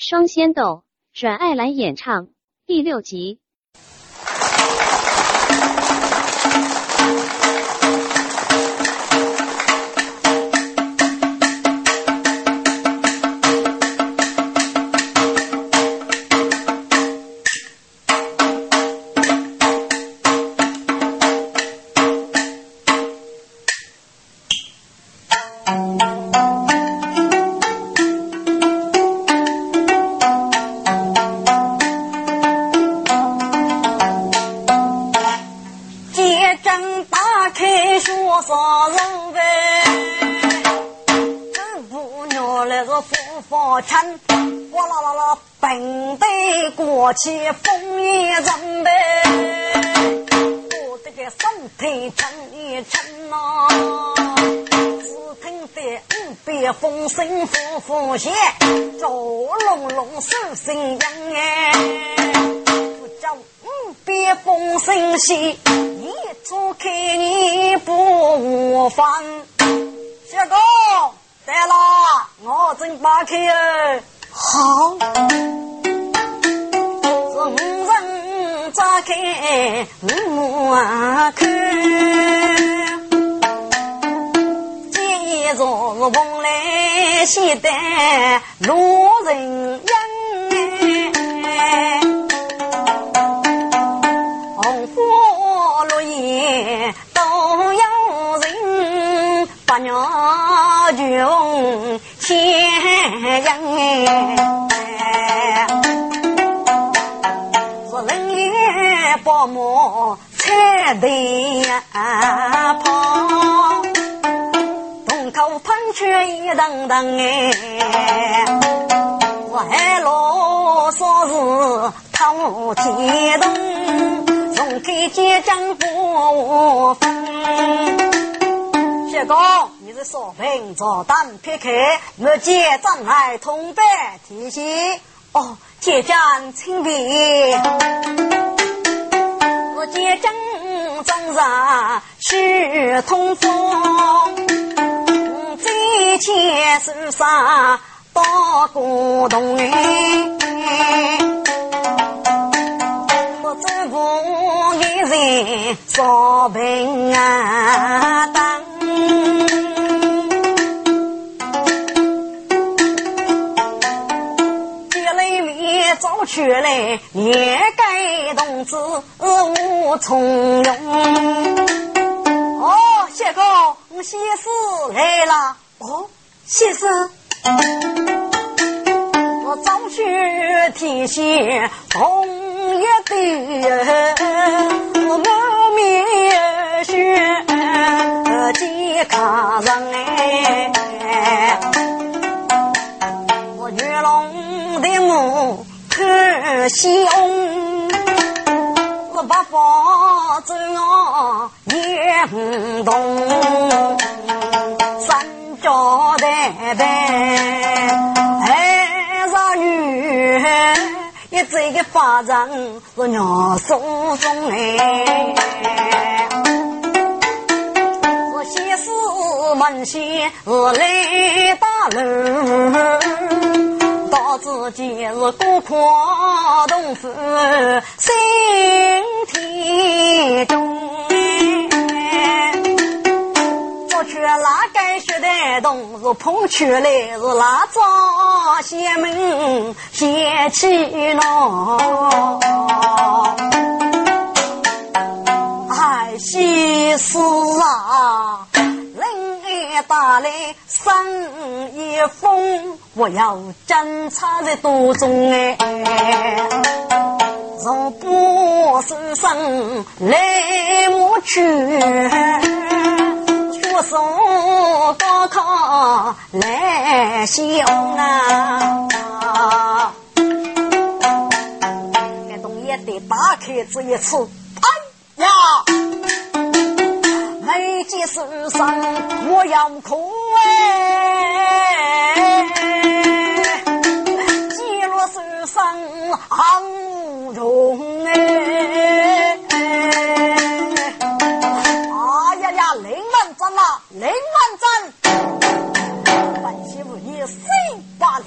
双仙斗，阮爱兰演唱第六集。呼呼响，赵龙龙声声扬哎，不叫五边风声响，一出开你不放。小哥，对了，我正把开哦，好。众人扎开目看，见着蓬莱仙丹路人烟，红花绿叶都有人，八娘穷千人。宝马彩队呀跑，口喷出一等等哎，海螺说是偷天洞，从开街江不分。小哥，你是少平早当撇开，我见张来同班提携。哦，接将请便。我见正中上去通风，最前手上刀古铜哎，我这步一人少平安。早出来，也该同志无从容。结果，我先生来了。哦，先生，我早出天线红一对，我面血健康人哎，我月龙的母。可惜我不放走我也不动，三脚带背，还上女，一这个发展是娘手中哎，我先是门前是来打路。到自己是孤阔东府心田中，我却哪敢学得动？是碰出来是哪桩邪门邪气呢？哎，西施啊！人一打来生一封，我要侦查在多中哎，若不是生来我去，送高考来想啊，这东也得打开这一次，哎呀！没见世上我要哭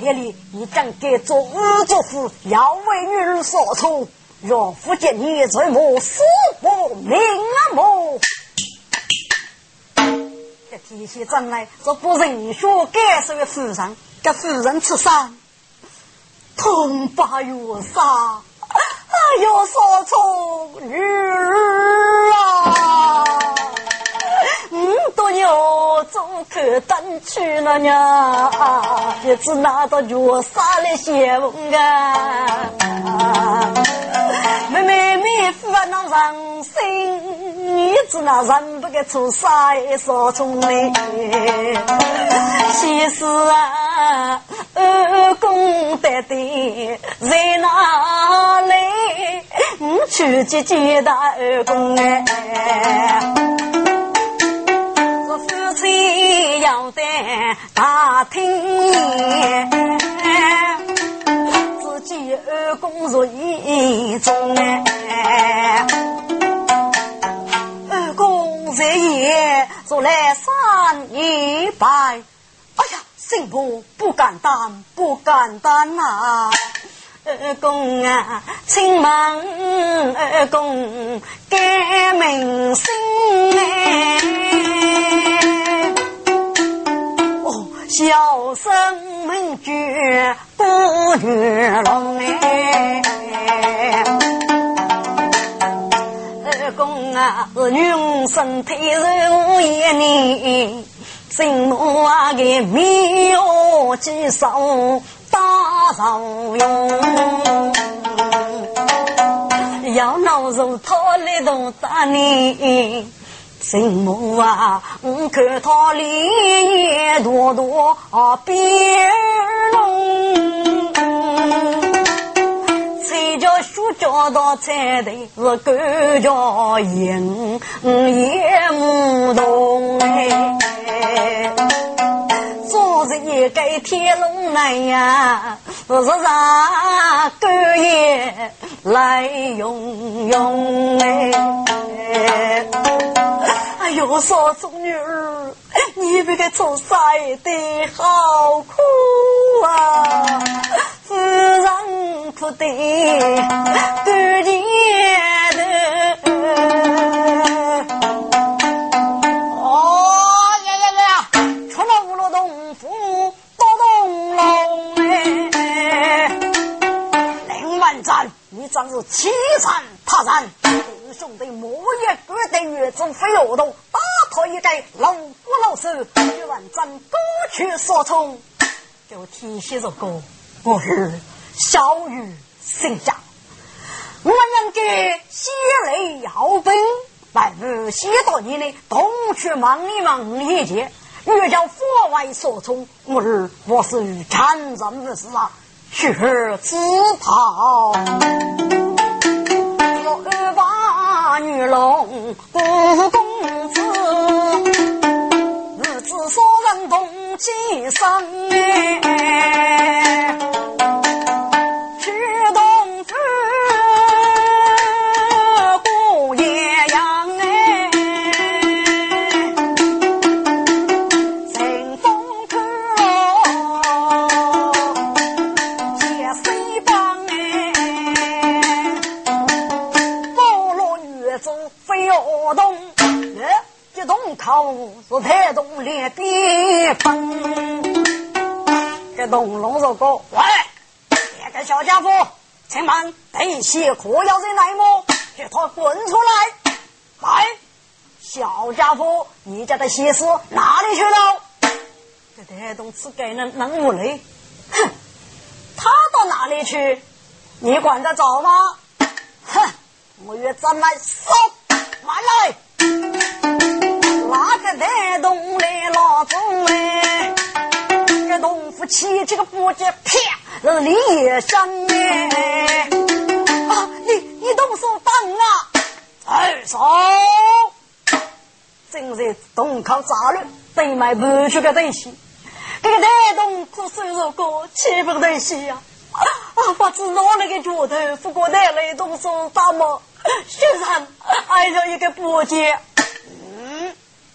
夜，里一张给做儿做父要为女儿所从，若夫见你罪母死不瞑目。这提起真来，这不人学该是个夫人，这夫人吃伤，痛把月杀，哎呦，说错女走可等去了呢，一直拿到月杀来写文啊！妹妹妹夫啊，那人心，你知那人不该出山少从来。其实啊，二公得的在哪里？你去接接大二公哎。最要在大厅，自己二公如意中哎，二公在夜做来三一拜，哎呀，新婆不敢当，不敢当啊！二公啊，请问二公改名不月龙哎，二公啊，女身体柔一年，心目啊个妙计手大受用，要闹如他来动打你。什么啊？我看他脸也多多变容，才叫书教到才的是狗叫赢也不懂哎。做人也该天龙来呀，是啥狗也来用用哎。哎呦，少祖女儿，你这个做啥的好苦啊！夫人哭得干净的。哦呀呀呀！出了五罗洞府，多东龙哎！林万战，你真是欺山怕山。兄弟，莫也不得月中飞恶动，打他一个老虎老手，一万真歌曲所冲，就提起这个我是小雨姓张，我人给西雷要兵，来日西到你的，东去忙一忙一节，越叫佛外所冲，我日我是参战的事啊，去自讨。二八女龙不公子，日子说人同几生哎。这些可要人来么？给他滚出来！来，小家伙，你家的西施哪里去了？这太动吃给人能无雷？哼，他到哪里去？你管得着吗？哼，我越怎么说？慢来！哪个带动来老总嘞，这农夫起这个步子，啪，是李生哎！靠杂乱，对卖不出个东西，这个带动苦手如果岂不东西呀？啊，不知哪那个脚头，不过带来动手打么？学生挨着一个步子。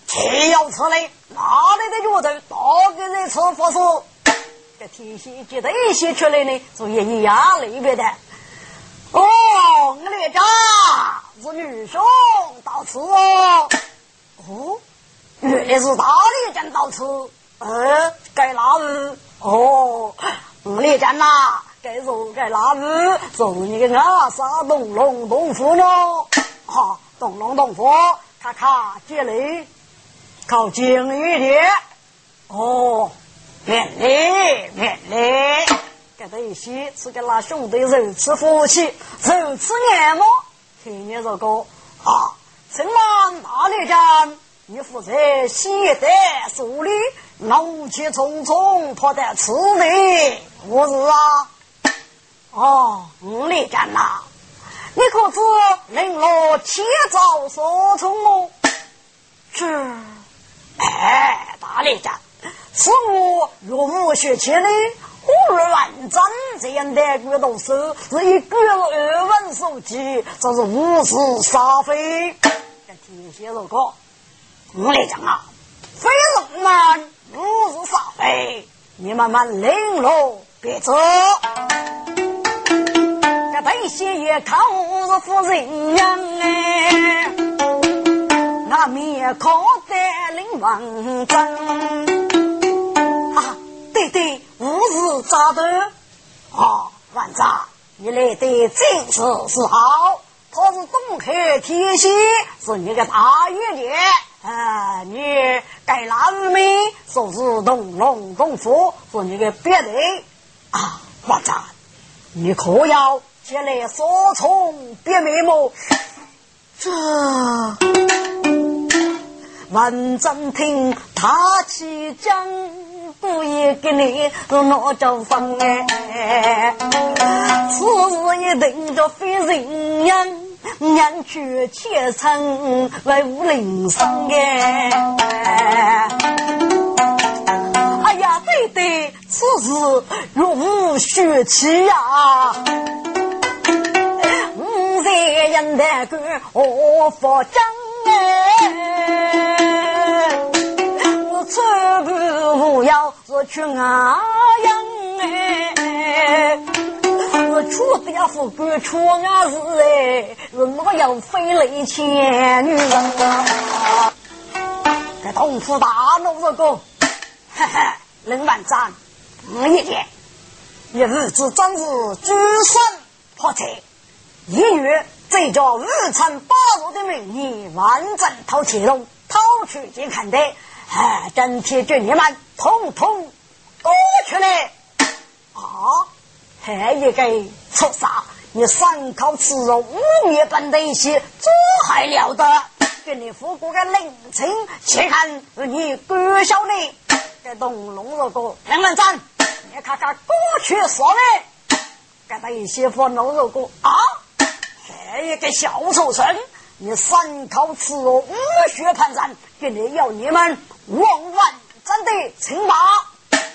岂要此类？哪里的脚头？大给人吃不是？这天仙接的一些出来呢，注意压里边的。哦，我列长是女兄到此哦。哦，原来是大列长到此。呃，该哪日？哦，五列长呐，该说该哪日？做你个阿萨东龙洞府呢？哈，东龙洞府，咔咔接雷，靠近一点。哦，免礼免礼。给他一些是给那兄弟如此福气，如此眼目。听你这个啊，城南大列战，你负责西德树立，怒气冲冲跑到此地，我是啊。哦，五列战呐，你可知令我千招所冲哦？这，哎，大列战。是我若无学起来，胡乱战这样的骨头手，是一个二万手机，这是无事杀非。天蝎如果我来讲啊，非人们无事杀非，你慢慢领路别走。这本些也看我是夫人样哎，那面靠得领王真。对对，五日扎头啊，万丈，你来的正是时好。他是东海天仙，是你的大月姐啊，你该哪日没？说是东龙东府，是你的别人啊，万丈，你可要前来说从别名么？这万丈听他起讲。不也给你拿着分哎，此事一定着非人样，娘去妾成来无灵生哎。哎呀，对对，此事若无血气呀，五在人的个我发张哎。此不无要是去安阳哎，出的富贵出安日哎，是我要飞雷千女人啊！这东府大怒这个，哈哈，冷万章，我一见，一日之真是举身破财，一月再叫日产八路的名义，完整掏钱龙，掏去见看的。哎，整体军你们统统过去来！啊，还一个畜生！你三口吃肉，污蔑本地些，这还了得？给你父过个领情，且看你哥晓得。这东龙肉锅两万张，你看看过去说的，给他一些火龙肉锅啊！还一个小畜生！你三口吃肉，污血盘山，给你要你们！王万真的请马，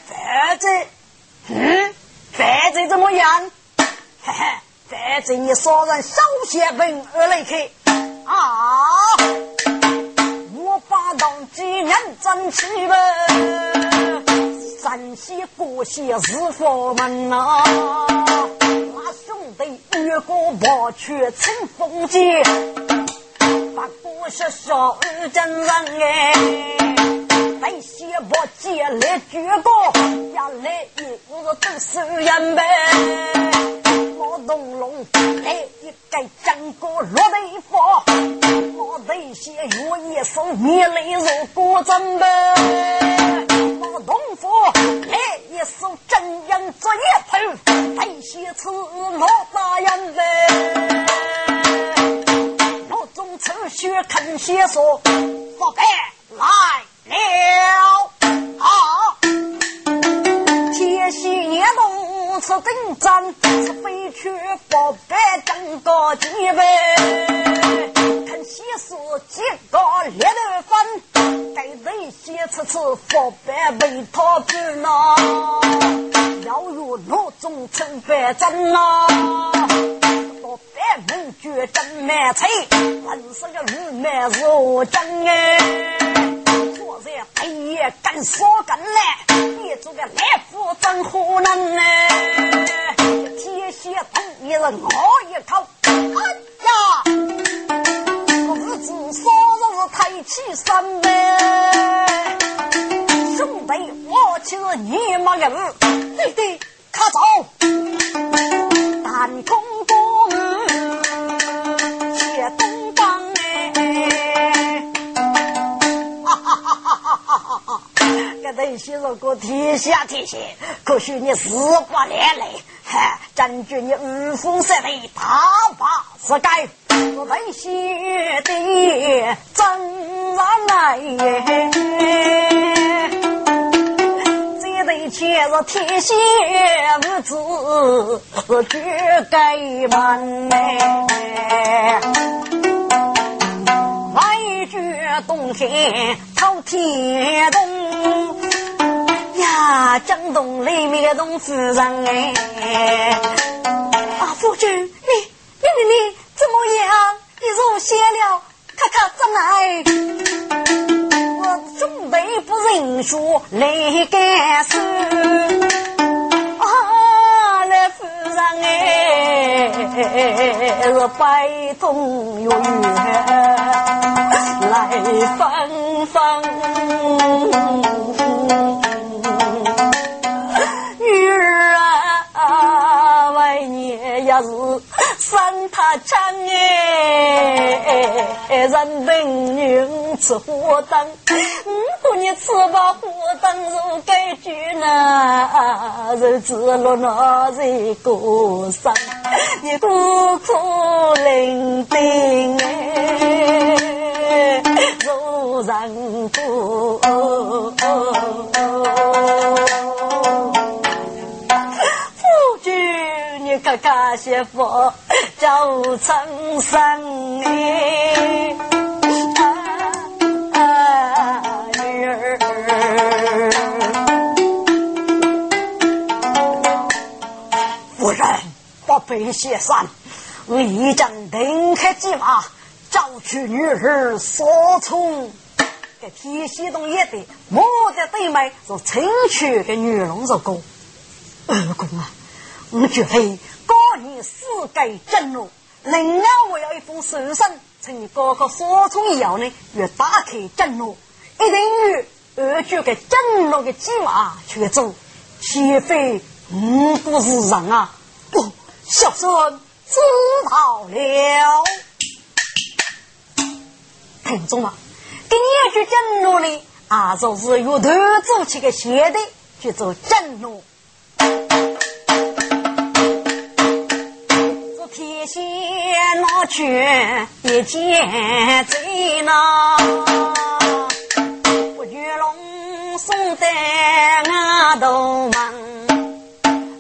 反正，嗯，反正怎么样？嘿嘿，反正你杀人少血本而来去啊！我把当几人争气呗，山西过些是佛门呐，那兄弟越过八去乘风剑，把过些小二真人哎。那些我借来举高，下来一个都是人呗。毛东龙来一个张过落地方，我那些月夜手面来如果真呗。毛东府来一手真人做一头，那些次老大人呗。老中抽血看血说，发白来。了啊！天喜年冬吃真战，是飞去宝贝登高几倍。看西施几个列头分，该人先吃吃宝贝被他治呐。要入罗中称白真呐，宝贝文具真满菜，本是个日满肉真哎。我这半夜干啥干嘞？你做个来福真可能呢？天蝎同一人我一口，哎呀，我日子啥日是太气生呗？兄弟，我其实你妈个日，对对，卡走，但公公。那些如果天下天下，可许你死不连累，哈，占据你五峰山的大把世界，我为兄弟真来耶！这对妾是天下无子，是绝该门哎，外绝东天讨天东。呀，江东里面的东夫人哎，啊，夫君，你你你你怎么样？你入邪了？看看怎来？我准备不认输来干事啊，来夫人哎，是百中有缘来分分。是三塔枪哎，人等女吃火灯，如果你吃饱火灯如该句呢，日子落那在过上，你苦苦伶仃哎，如人过。家媳妇叫陈生哎，女儿，夫人不必谢山，我已经定开计划，找去女儿所从。这天西东也得，我的对妹是清去的女龙肉公，二公啊，我绝非。高你四界震怒，另外我要一封书信，请你哥哥所从要呢，越打开震怒，一定与二舅的震怒的计划去做，岂非五不是人啊？不，小孙知道了。听众啊，第二句震怒呢，啊，就是由头做起个写的，去做震怒。天仙那去一见贼呐，不玉龙送在俺头门，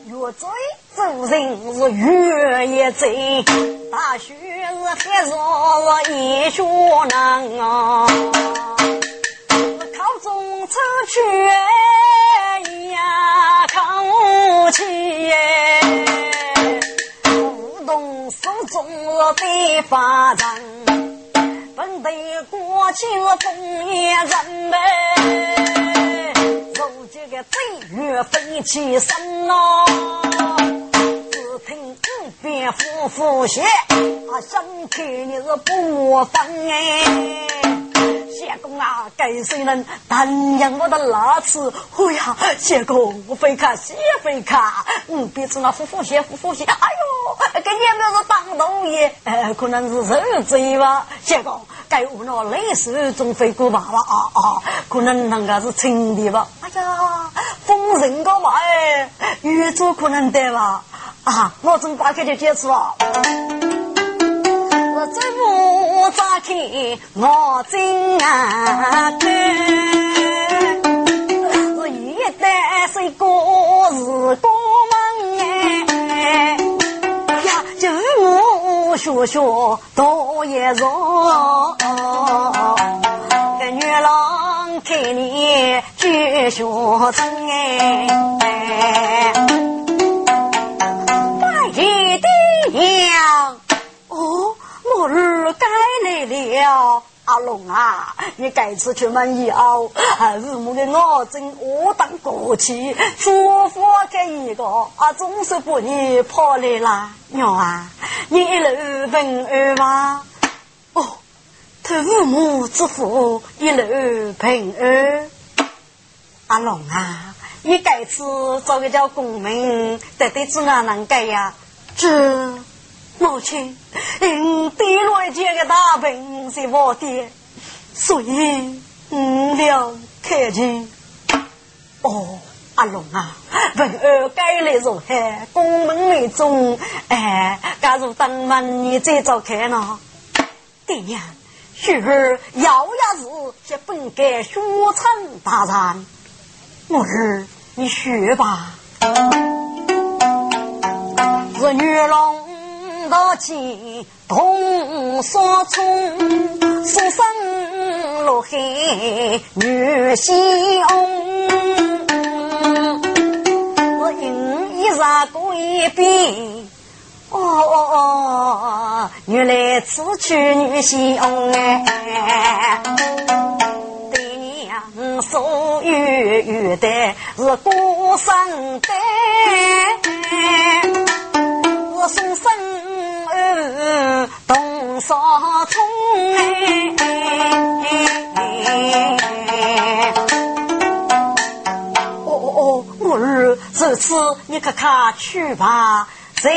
越追走人是越一贼，大雪是黑若是一雪难啊，考中出去呀，考起耶。手中的法杖，本得过去风也人呗，如今个贼月飞起身哦，只听五边呼呼响，啊，身体你是不分哎。相公啊，该谁能担养我的拉次？哎呀，相公，我非看，谢非看，嗯，别子那呼呼谢呼呼谢，哎呦，跟你们是当头爷，呃，可能是受罪吧？相公，该我那类似中非过罢了啊啊，可能那个是亲的吧？哎呀，封人高嘛，哎，越做可能得吧？啊，我从打开就解释了。这不咋听我真啊看，是一代是过是过门哎呀，就我学学多一容，个女郎看你绝学真哎，了，阿龙啊，你改次出门以后，还是我的脑筋我当过去，祝福给一个啊，总是把你跑来了，娘啊，你一路平安吗？哦，他父母之福一路平安。阿龙啊，你改次做个叫公民，得得子哪能改呀？这。母亲，嗯，第一件个大病是我的，所以嗯了开心。哦，阿龙啊，文儿该来如何？宫门为重，哎，假如当门你再走开呢？爹娘，旭儿咬牙是些本该学成大人，我儿你学吧，是女郎。到金东山村，书生落海女仙翁。我因一日过一遍，哦哦哦，原来此去女仙翁哎。对娘所有有的是孤生的，我送生。少聪哎，哦哦哦，我儿，这次你可看去吧，谁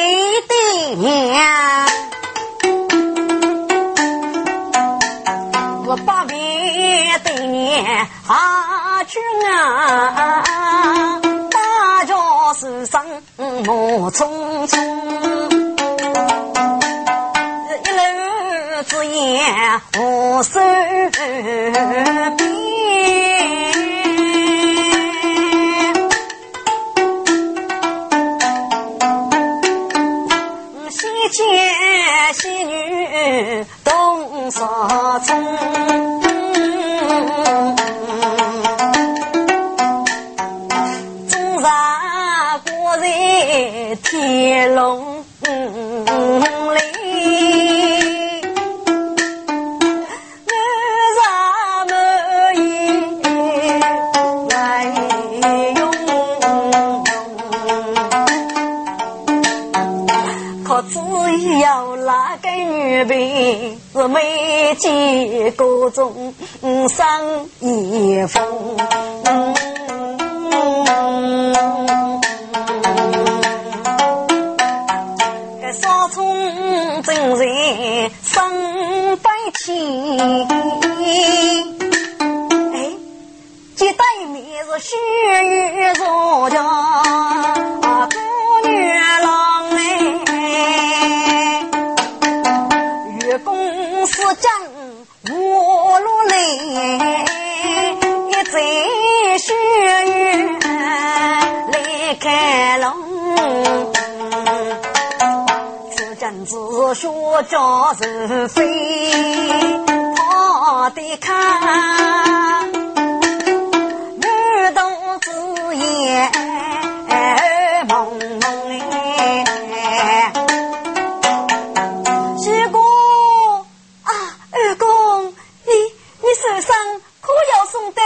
的娘？我把别的娘阿君啊，大家是生我匆只言无手边，西见西女东生是非，他的看，女动子言梦梦手上可要送的，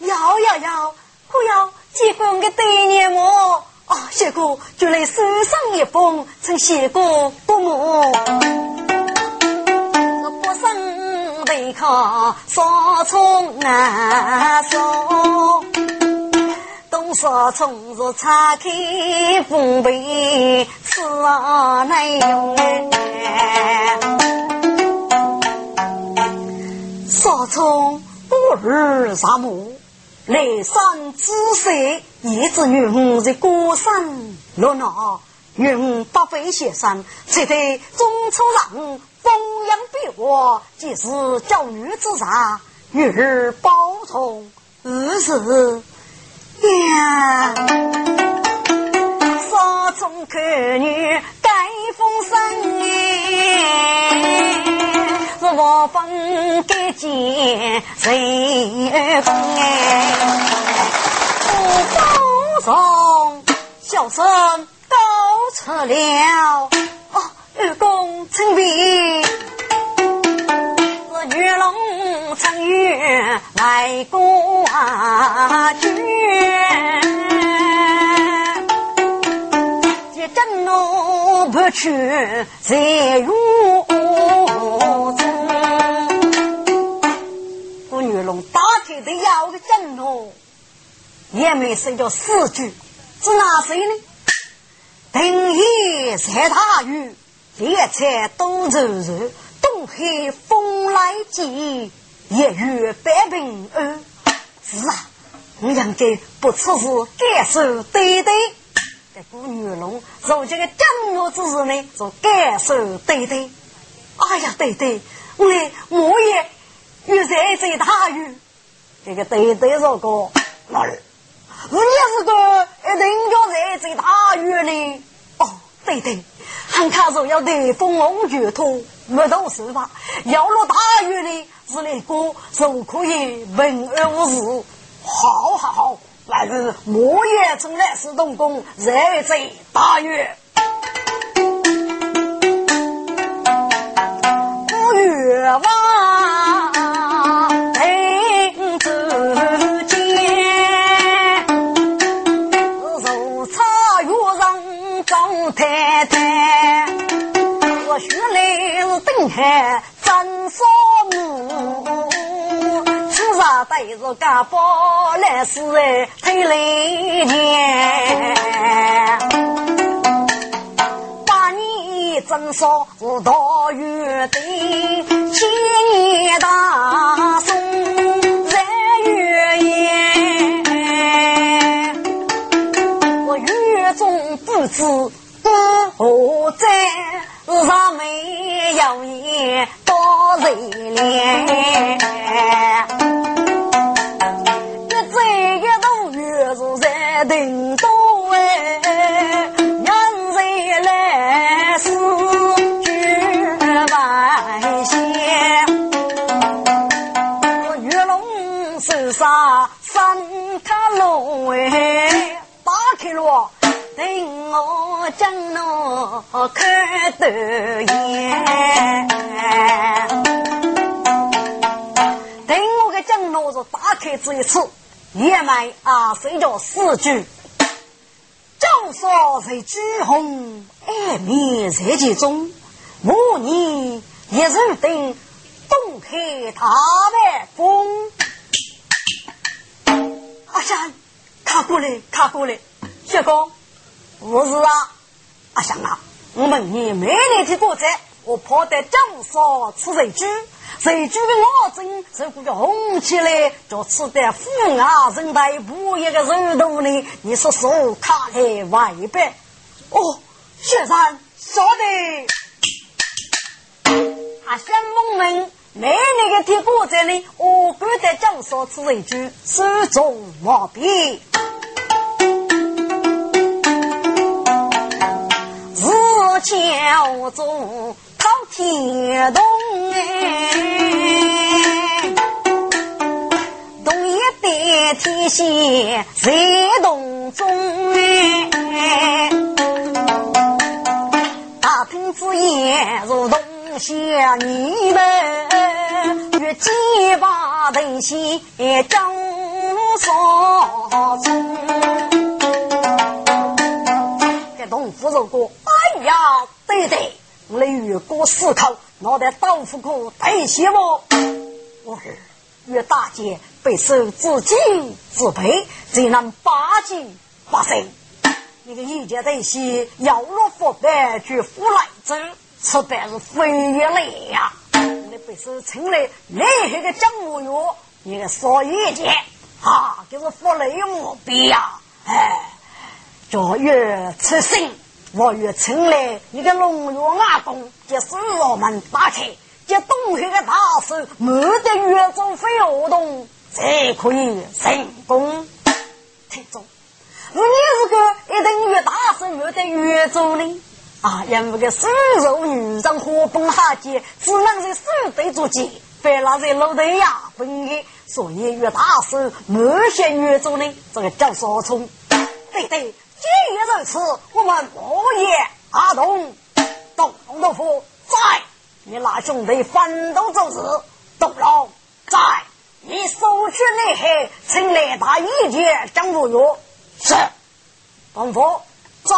要要要，可要结婚的对年么？啊，谢哥就来手上一封，请谢哥不母。靠少葱啊少，东少葱是拆开风被吃来用少聪不日上母，来生之岁，一子女儿在孤身落难，愿八辈先生才得中初上奉养别我，即是教育之上，女儿保重儿子呀。少聪看女盖风声哎。我分给见谁分哎？不放松，小生都辞了。哦，二公请便。是玉龙曾与为国君，这真怒不去在如中。郭女龙打开的要个真怒，也没谁叫四句，是哪谁呢？等夜晒大雨，夜菜都热热，东海风来急。夜月百平安，是啊，我应该不出事，感受对对。这姑女龙做这个江湖之事呢，做感受对对。哎呀，对对，我我也遇在这大雨。这个对对说过，老儿，我也是个一定要在这大雨呢。哦，对对，还看说要对风龙雨土，没到事吧？要落大雨呢。是那个就可以文而无事，好好好，来日莫言从来是动工，热贼大月，古月望是登海。三嫂母，此日对着家宝来是推来年，八年真说是大月的，千年大宋在月夜，我月中不知何在。上没有一多人脸，侬开得眼，等我个将侬是打开这一次，也买啊，谁叫四句？江山在朱红，爱面在其中。我年一人等东海大白风。阿香，看过来，看过来，小哥。不是啊，阿香啊，我问你，每年的过节，我跑得江上吃水猪，水猪的老真，如果叫红起来，就吃得虎牙人带不一个肉头呢？你说说，看来外边哦，雪山晓得，阿香我们每年的天过节呢，我赶在江上吃水猪，手中毛笔。叫做讨天东哎，东一代天仙在洞中哎，大平之言如同仙女们，越几把东西江上中，这东府如果。呀，对对，我来越过思考，脑袋豆腐裤太羡慕。我儿岳大姐被受自己自卑，才能八斤八胜。一个一家这些要落福白去福来走，吃饭是非也累呀。你被受称为厉害的江湖哟，一个少一件啊，就是福来无比呀。哎，叫越吃心。我越请来一个龙月阿公，将所罗门打开，将东海的大手没得越州飞活动，才可以成功。听众，我你是个一等越大手没得越州呢？啊，因为个瘦肉女人活蹦哈结，只能在手对着剑，别拉在楼台呀分开，所以越大手没些越州呢，这个叫啥冲？对对。今日如此，我们不也阿东东龙豆腐在，你那兄弟反斗做事，东龙在，你收取内海，请来打一节张如玉。是，东府在，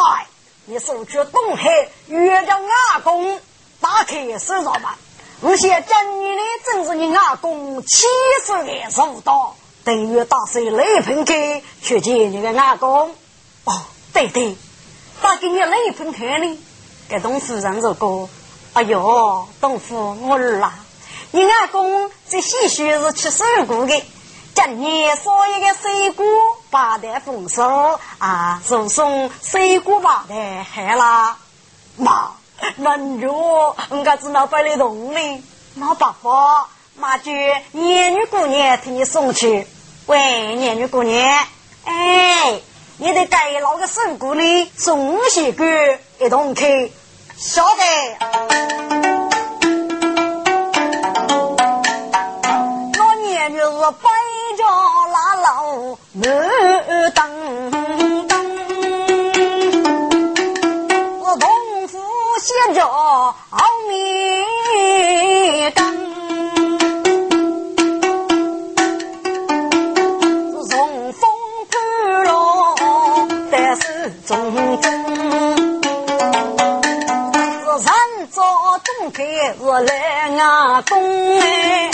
你收取东海，约着阿公打开手上吧。我现真你的正是你阿公七十二寿到，等于打碎雷盆开，去见你的阿公。哦，对对，打给你雷盆开呢？给东夫人说过，哎呦，东夫我儿啊，你阿公这喜许是吃水果的，今年所有的水果八袋丰收啊，就送水果八袋海啦。妈，能着我该只能摆来动呢，没办法，妈就年女姑娘替你送去。喂，年女姑娘，哎。你得给老个孙姑呢送些歌一同去，晓得？老年月是背着那老满来阿公哎，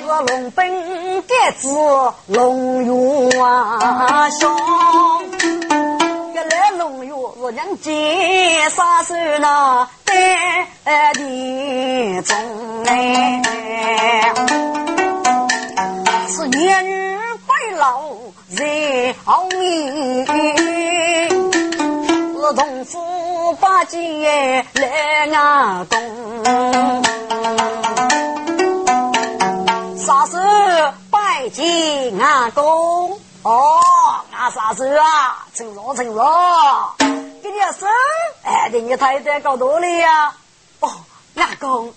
是龙本盖子龙云啊香，原来龙云是人间杀手那在地中哎，是年白老。在后面，是同父八戒来阿公，啥时拜见阿公？哦，阿啥时啊？请坐，请坐。给你说，哎，给你太太搞多了呀？哦，阿公。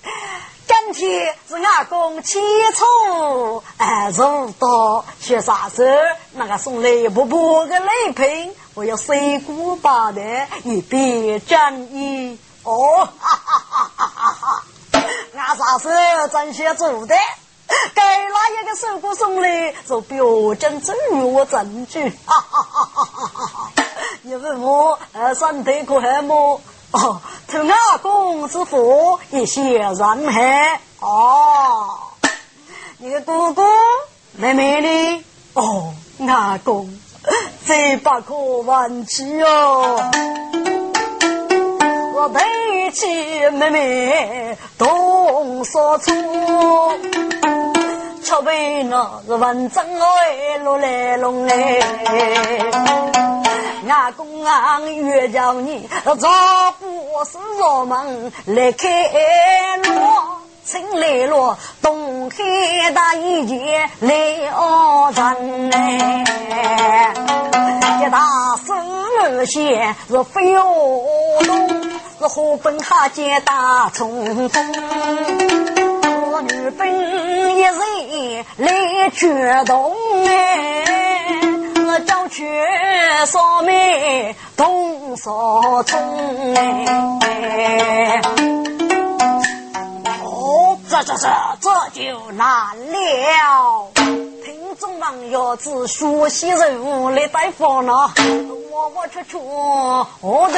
今天是阿公起初哎入道学啥子？那个送来不薄的礼品，我要水果包的，以便战衣。哦，哈哈哈哈哈哈！俺啥子真些做的？给哪一个水果送来，就表证证明我证据。哈哈哈哈哈哈！你问我呃身体可好么？哦，从阿公之父一些人海哦，你的哥哥妹妹呢？哦，阿公这不可忘记哦，我对起妹妹动所处，却为那是文章爱落来龙哎。阿公啊，越叫你早不是我们来开路，请来了东海大一姐来哦人哎，一大手线是飞哦东，是河本哈见大冲锋，我女本一人来决动哎。我叫去扫眉动扫冲哎，哦，这这这这就难了。听众朋友只学习任务来带风了，我我出出我的